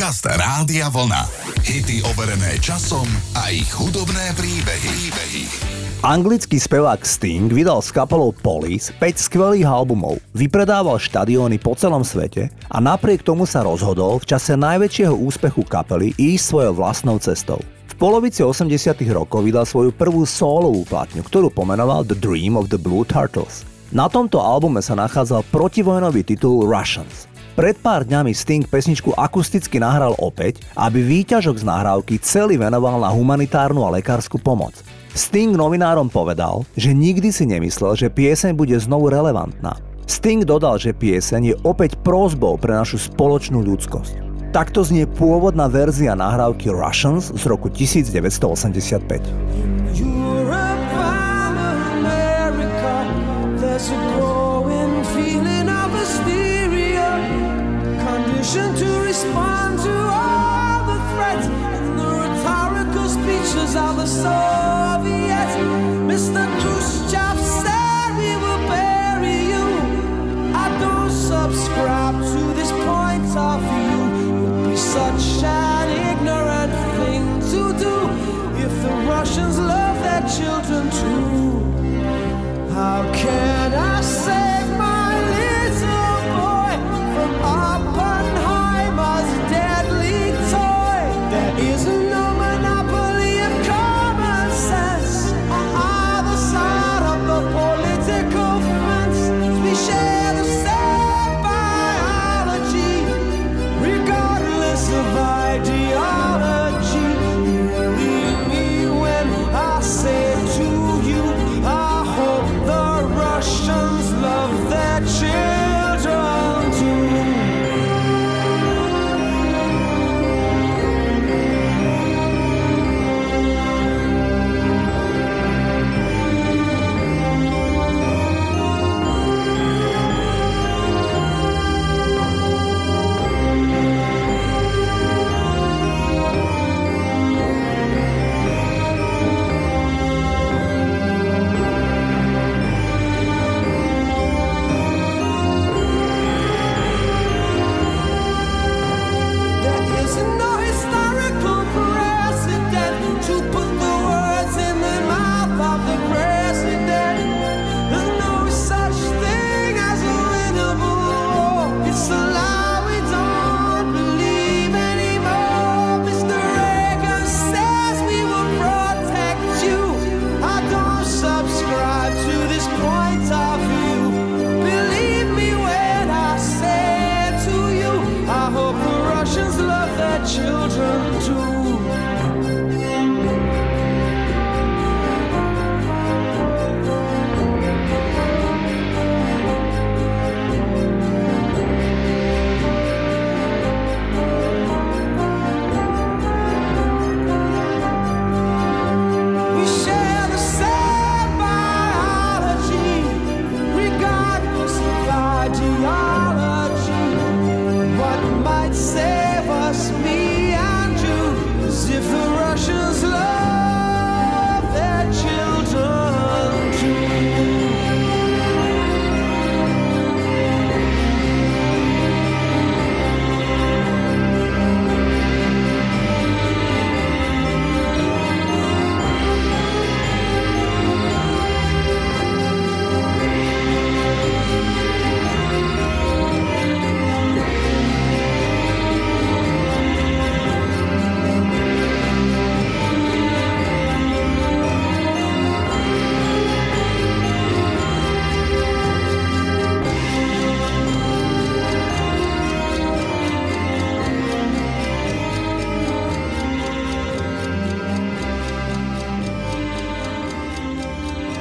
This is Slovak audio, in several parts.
Podcast Rádia Vlna. Hity overené časom a ich hudobné príbehy. príbehy. Anglický spevák Sting vydal s kapelou Police 5 skvelých albumov, vypredával štadióny po celom svete a napriek tomu sa rozhodol v čase najväčšieho úspechu kapely ísť svojou vlastnou cestou. V polovici 80 rokov vydal svoju prvú solovú platňu, ktorú pomenoval The Dream of the Blue Turtles. Na tomto albume sa nachádzal protivojnový titul Russians. Pred pár dňami Sting pesničku akusticky nahral opäť, aby výťažok z nahrávky celý venoval na humanitárnu a lekárskú pomoc. Sting novinárom povedal, že nikdy si nemyslel, že pieseň bude znovu relevantná. Sting dodal, že pieseň je opäť prózbou pre našu spoločnú ľudskosť. Takto znie pôvodná verzia nahrávky Russians z roku 1985. to respond to all the threats and the rhetorical speeches of the Soviets. Mr. Khrushchev said we will bury you. I don't subscribe to this point of view. It would be such an ignorant thing to do if the Russians love their children too. How can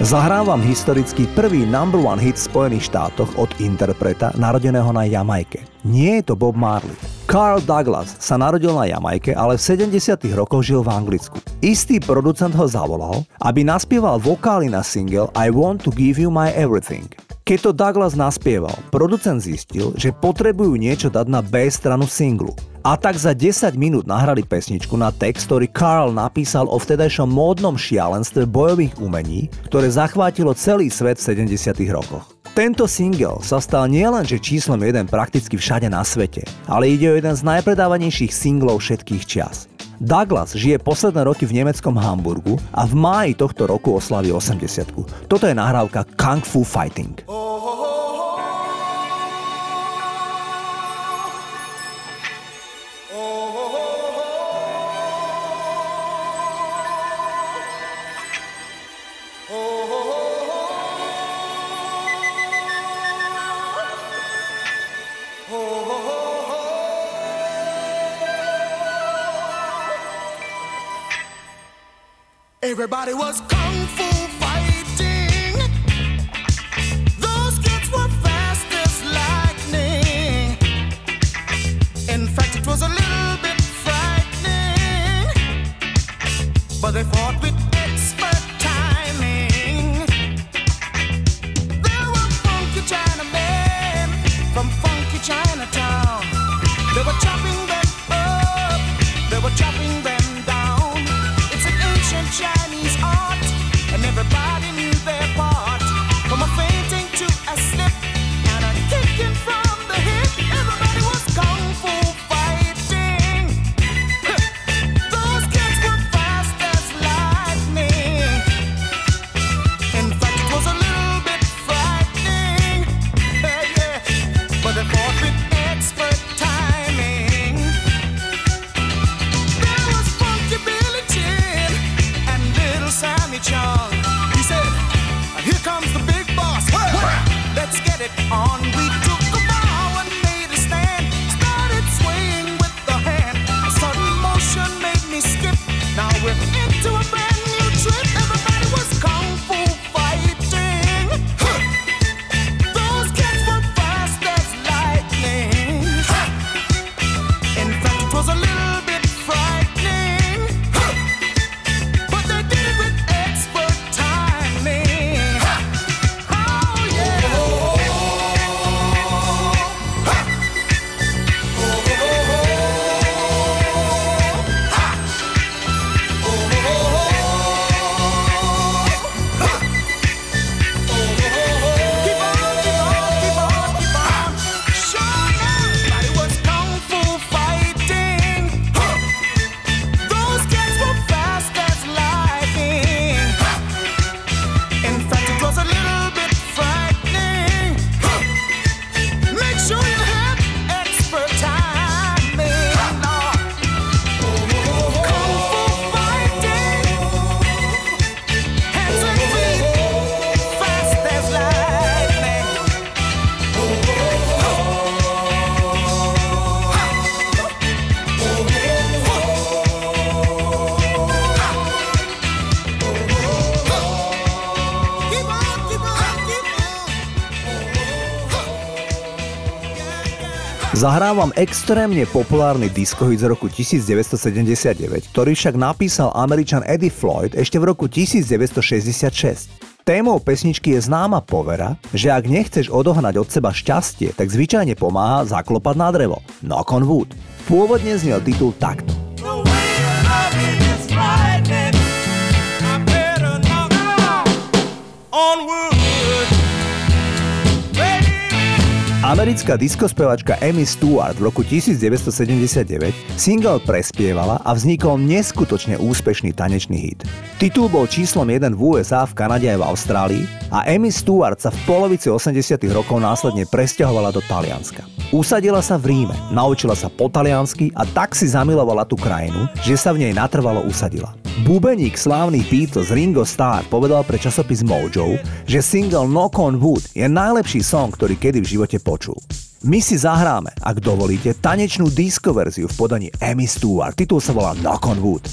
Zahrám vám historicky prvý number one hit v Spojených štátoch od interpreta narodeného na Jamajke. Nie je to Bob Marley. Carl Douglas sa narodil na Jamajke, ale v 70. rokoch žil v Anglicku. Istý producent ho zavolal, aby naspieval vokály na single I Want to Give You My Everything. Keď to Douglas naspieval, producent zistil, že potrebujú niečo dať na B stranu singlu. A tak za 10 minút nahrali pesničku na text, ktorý Carl napísal o vtedajšom módnom šialenstve bojových umení, ktoré zachvátilo celý svet v 70 rokoch. Tento single sa stal nielenže číslom jeden prakticky všade na svete, ale ide o jeden z najpredávanejších singlov všetkých čias. Douglas žije posledné roky v nemeckom Hamburgu a v máji tohto roku oslaví 80 Toto je nahrávka Kung Fu Fighting. Everybody Zahrávam extrémne populárny diskohit z roku 1979, ktorý však napísal američan Eddie Floyd ešte v roku 1966. Témou pesničky je známa povera, že ak nechceš odohnať od seba šťastie, tak zvyčajne pomáha zaklopať na drevo. Knock on wood. Pôvodne znel titul takto. The Americká diskospevačka Amy Stewart v roku 1979 single prespievala a vznikol neskutočne úspešný tanečný hit. Titul bol číslom 1 v USA, v Kanade aj v Austrálii a Amy Stewart sa v polovici 80 rokov následne presťahovala do Talianska. Usadila sa v Ríme, naučila sa po taliansky a tak si zamilovala tú krajinu, že sa v nej natrvalo usadila. Bubeník slávnych Beatles Ringo Starr povedal pre časopis Mojo, že single Knock on Wood je najlepší song, ktorý kedy v živote počul. My si zahráme, ak dovolíte, tanečnú disco verziu v podaní Amy Stewart. Titul sa volá Knock on Wood.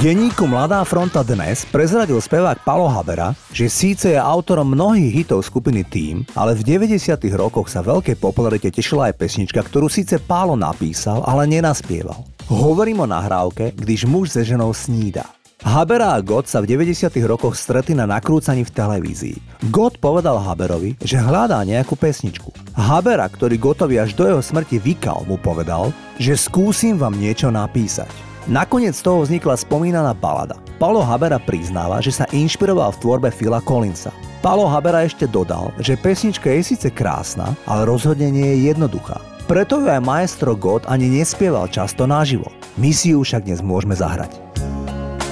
Denníku Mladá fronta dnes prezradil spevák Palo Habera, že síce je autorom mnohých hitov skupiny Team, ale v 90 rokoch sa veľkej popularite tešila aj pesnička, ktorú síce Pálo napísal, ale nenaspieval. Hovorím o nahrávke, když muž se ženou snída. Habera a God sa v 90 rokoch stretli na nakrúcaní v televízii. God povedal Haberovi, že hľadá nejakú pesničku. Habera, ktorý Gotovi až do jeho smrti vykal, mu povedal, že skúsim vám niečo napísať. Nakoniec z toho vznikla spomínaná balada. Paolo Habera priznáva, že sa inšpiroval v tvorbe Phila Collinsa. Paolo Habera ešte dodal, že pesnička je síce krásna, ale rozhodne nie je jednoduchá. Preto ju aj maestro God ani nespieval často naživo. My si ju však dnes môžeme zahrať.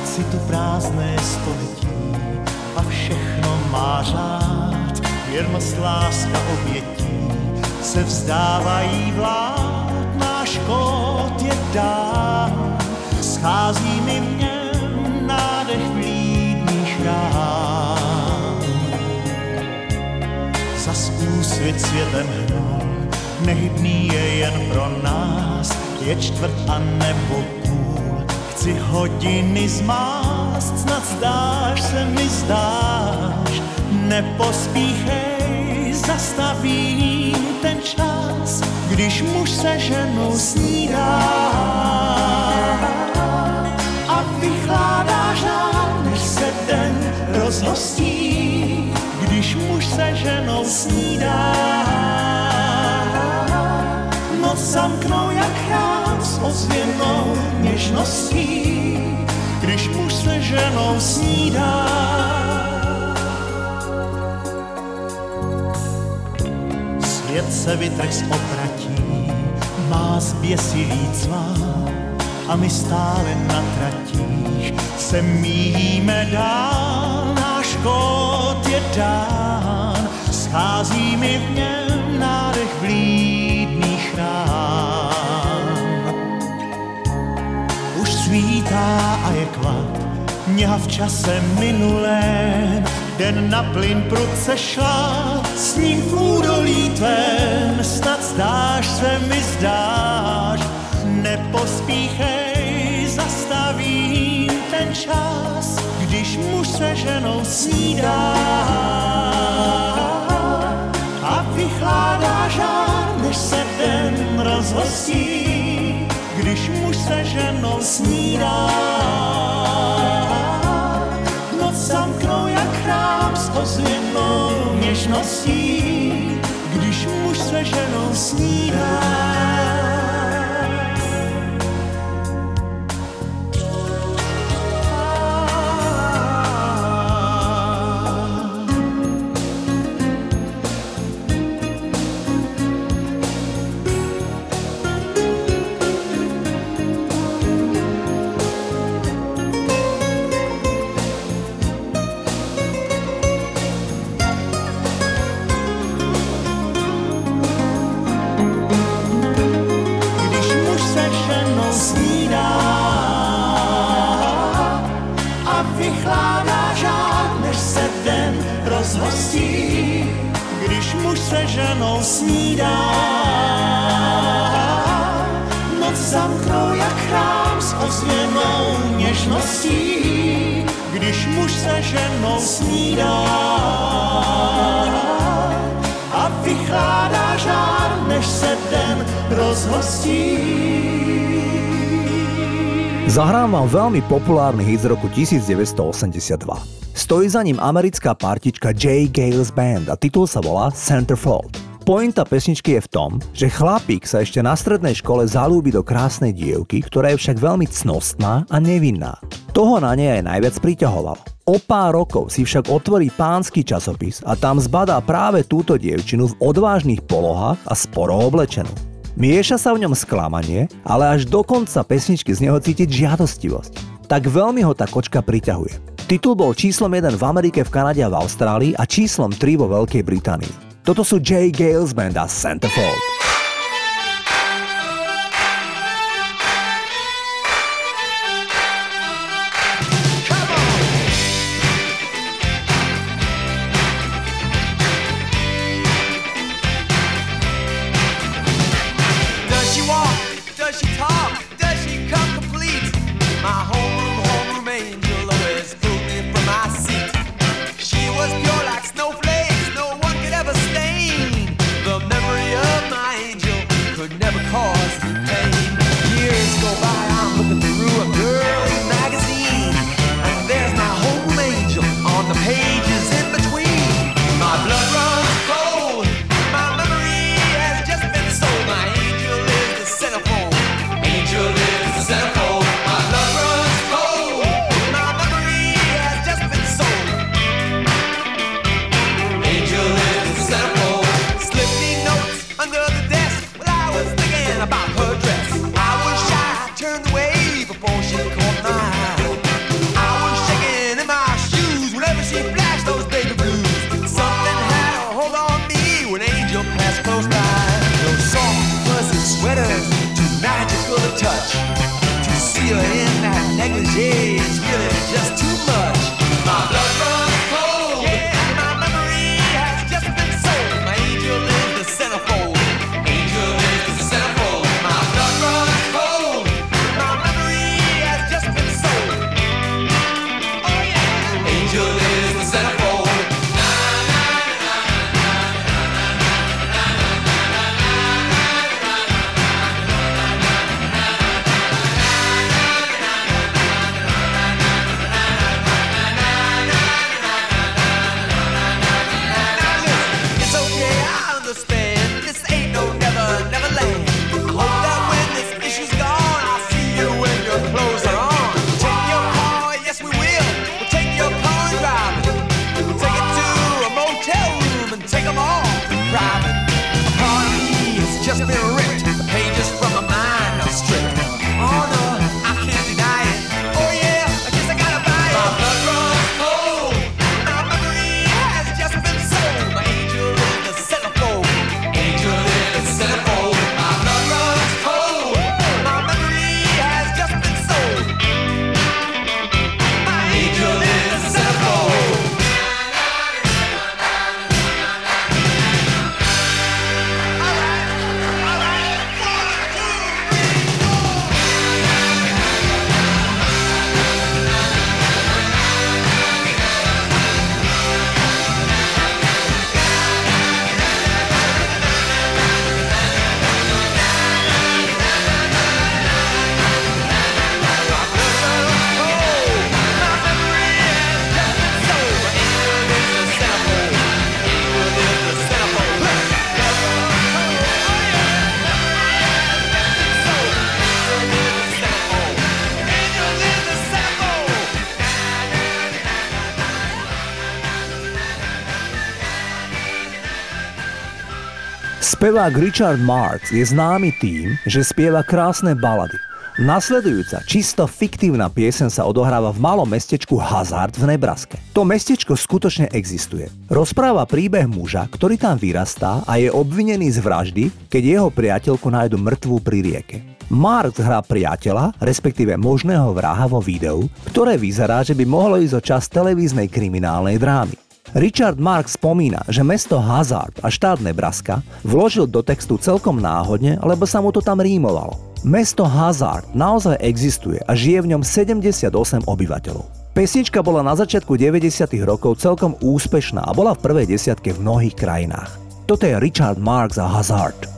si tu prázdné století a všechno má řád. Věrnost, láska, obětí se vzdávají vlád. Náš kód je dán, schází mi v něm nádech vlídných rán. Zas úsvit světem hnul, nehybný je jen pro nás, je čtvrt a nebo půl. Chci hodiny zmást, snad zdáš se mi zdáš, nepospíchej, zastavím ten čas, když muž se ženou snídá vychládá žár, než se den rozhostí, když muž se ženou snídá. Noc zamknou jak chrám s ozvěnou něžností, když muž se ženou snídá. Svět se vytrh z opratí, má zběsilý cvál a my stále na tratích se míjíme dál. Náš kód je dán, schází mi v něm nádech vlídných rán. Už svítá a je klad, mňa v čase minulém, den na plyn prudce šla, s ním v údolí tvém, snad zdáš se mi zdáš, nepospíchej, zastavím ten čas, když muž se ženou snídá a vychládá žár, než se den rozhostí, když muž se ženou snídá. Noc zamknou jak chrám s ozvěnou něžností, když muž se ženou snídá. Veľmi populárny hit z roku 1982. Stojí za ním americká partička J. Gales Band a titul sa volá Centerfold. Pointa pesničky je v tom, že chlapík sa ešte na strednej škole zalúbi do krásnej dievky, ktorá je však veľmi cnostná a nevinná. Toho na nej aj najviac priťahovalo. O pár rokov si však otvorí pánsky časopis a tam zbadá práve túto dievčinu v odvážnych polohách a sporo oblečenú. Mieša sa v ňom sklamanie, ale až do konca pesničky z neho cítiť žiadostivosť. Tak veľmi ho tá kočka priťahuje. Titul bol číslom 1 v Amerike, v Kanade a v Austrálii a číslom 3 vo Veľkej Británii. Toto sú J. Gales Band a Centerfold. Spevák Richard Marx je známy tým, že spieva krásne balady. Nasledujúca čisto fiktívna piesen sa odohráva v malom mestečku Hazard v Nebraske. To mestečko skutočne existuje. Rozpráva príbeh muža, ktorý tam vyrastá a je obvinený z vraždy, keď jeho priateľku nájdu mŕtvu pri rieke. Mark hrá priateľa, respektíve možného vraha vo videu, ktoré vyzerá, že by mohlo ísť o čas televíznej kriminálnej drámy. Richard Marx spomína, že mesto Hazard a štát Nebraska vložil do textu celkom náhodne, lebo sa mu to tam rímovalo. Mesto Hazard naozaj existuje a žije v ňom 78 obyvateľov. Pesnička bola na začiatku 90. rokov celkom úspešná a bola v prvej desiatke v mnohých krajinách. Toto je Richard Marx a Hazard.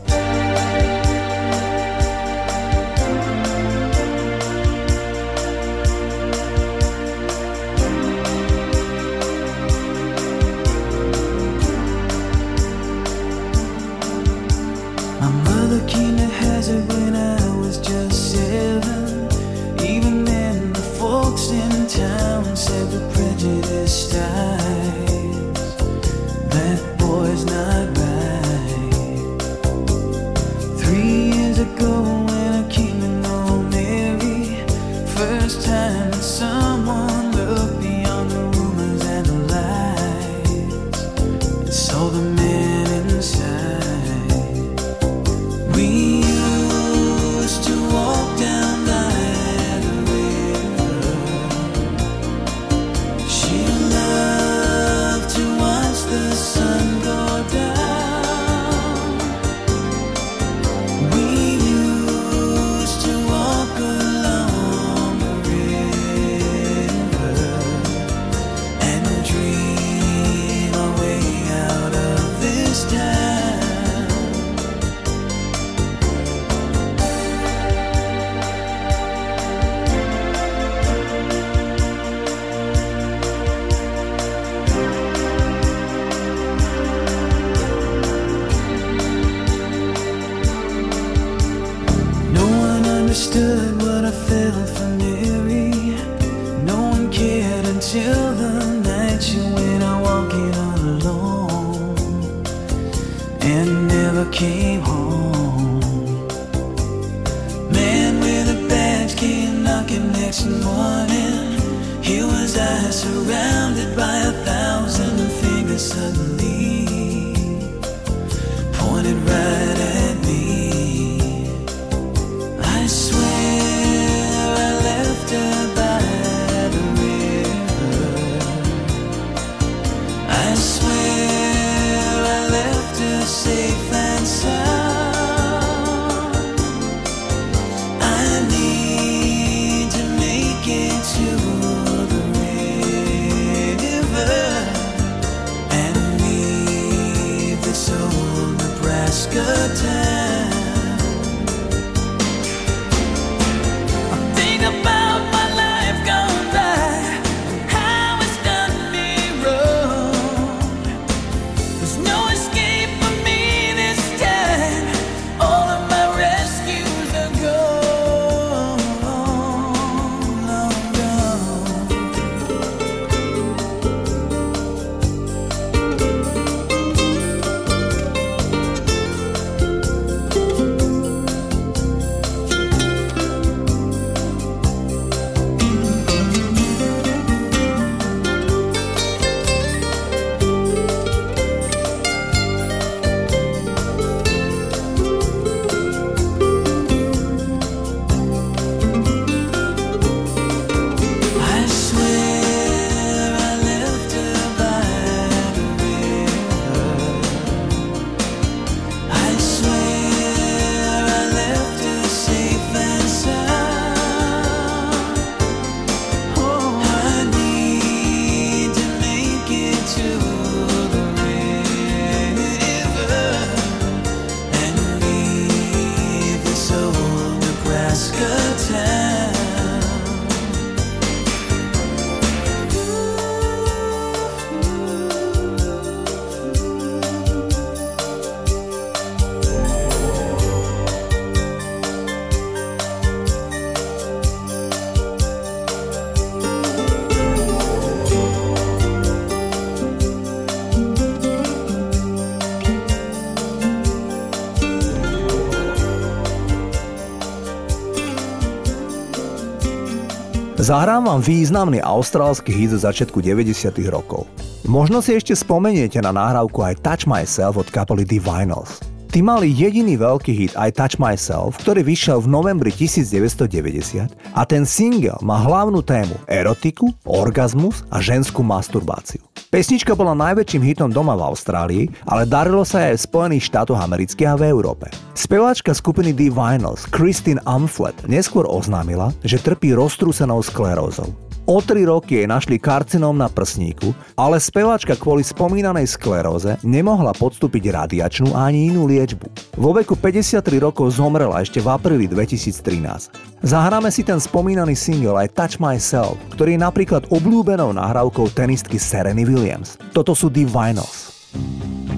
Zahrám vám významný austrálsky hit zo začiatku 90 rokov. Možno si ešte spomeniete na nahrávku aj Touch Myself od kapely Divinals. Tí mali jediný veľký hit aj Touch Myself, ktorý vyšiel v novembri 1990 a ten single má hlavnú tému erotiku, orgazmus a ženskú masturbáciu. Pesnička bola najväčším hitom doma v Austrálii, ale darilo sa aj v Spojených štátoch amerických a v Európe. Speváčka skupiny Divinals Christine Amflet neskôr oznámila, že trpí roztrúsenou sklerózou. O 3 roky jej našli karcinóm na prsníku, ale speváčka kvôli spomínanej skleróze nemohla podstúpiť radiačnú ani inú liečbu. Vo veku 53 rokov zomrela ešte v apríli 2013. Zahráme si ten spomínaný single aj Touch Myself, ktorý je napríklad obľúbenou nahrávkou tenistky Sereny Williams. Toto sú Divinals. I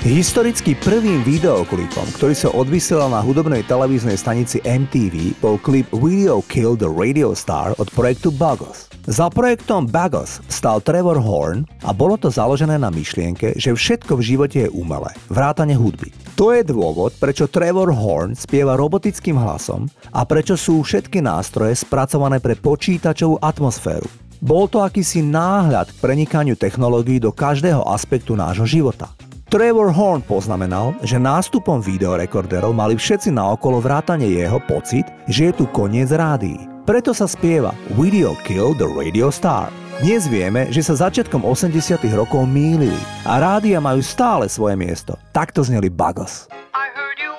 Historicky prvým videoklipom, ktorý sa odvysielal na hudobnej televíznej stanici MTV, bol klip Video Kill the Radio Star od projektu Buggles. Za projektom Buggles stal Trevor Horn a bolo to založené na myšlienke, že všetko v živote je umelé, vrátane hudby. To je dôvod, prečo Trevor Horn spieva robotickým hlasom a prečo sú všetky nástroje spracované pre počítačovú atmosféru. Bol to akýsi náhľad k prenikaniu technológií do každého aspektu nášho života. Trevor Horn poznamenal, že nástupom videorekorderov mali všetci naokolo vrátane jeho pocit, že je tu koniec rádií. Preto sa spieva Video Kill the Radio Star. Dnes vieme, že sa začiatkom 80 rokov mýlili a rádia majú stále svoje miesto. Takto zneli Buggles. I heard you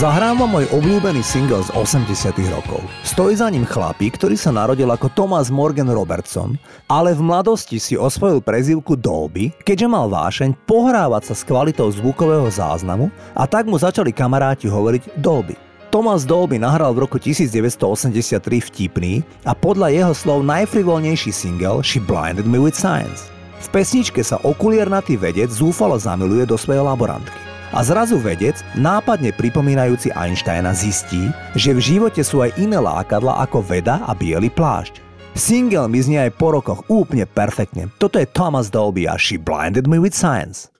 Zahrám vám môj obľúbený single z 80 rokov. Stojí za ním chlapík, ktorý sa narodil ako Thomas Morgan Robertson, ale v mladosti si osvojil prezývku Dolby, keďže mal vášeň pohrávať sa s kvalitou zvukového záznamu a tak mu začali kamaráti hovoriť Dolby. Thomas Dolby nahral v roku 1983 vtipný a podľa jeho slov najfrivolnejší single She Blinded Me With Science. V pesničke sa okuliernatý vedec zúfalo zamiluje do svojej laborantky. A zrazu vedec, nápadne pripomínajúci Einsteina, zistí, že v živote sú aj iné lákadla ako veda a biely plášť. Single mi znie aj po rokoch úplne perfektne. Toto je Thomas Dolby a She Blinded Me With Science.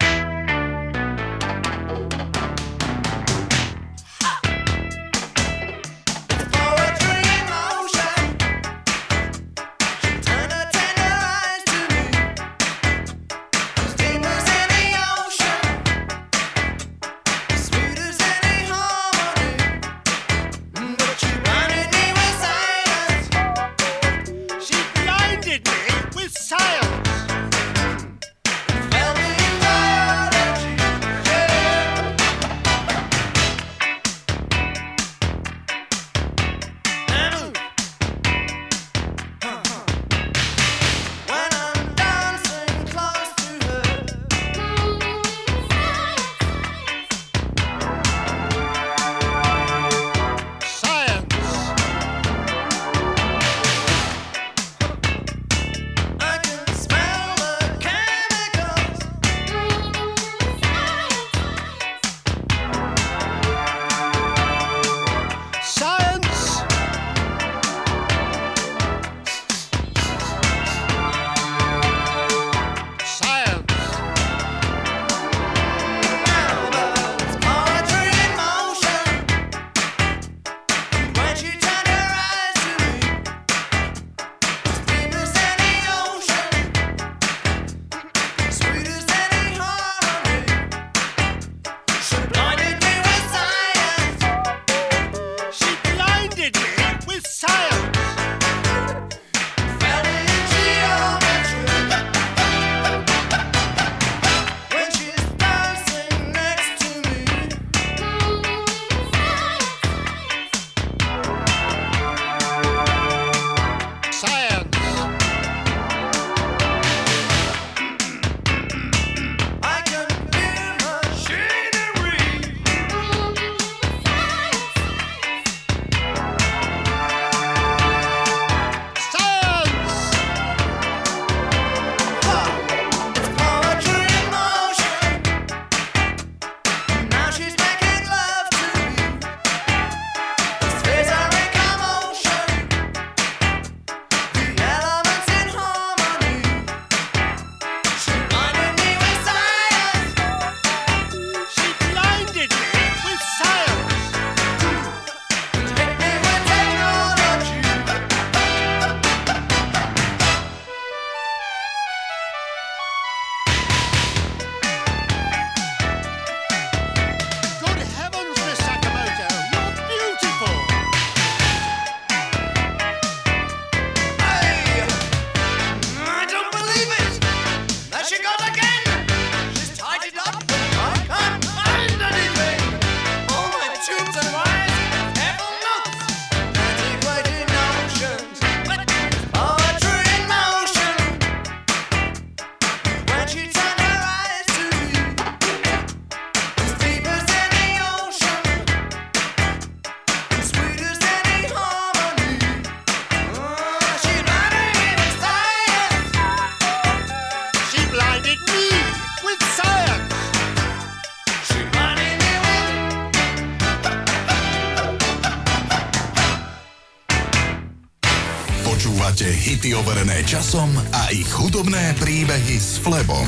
Časom a ich hudobné príbehy s Flebom.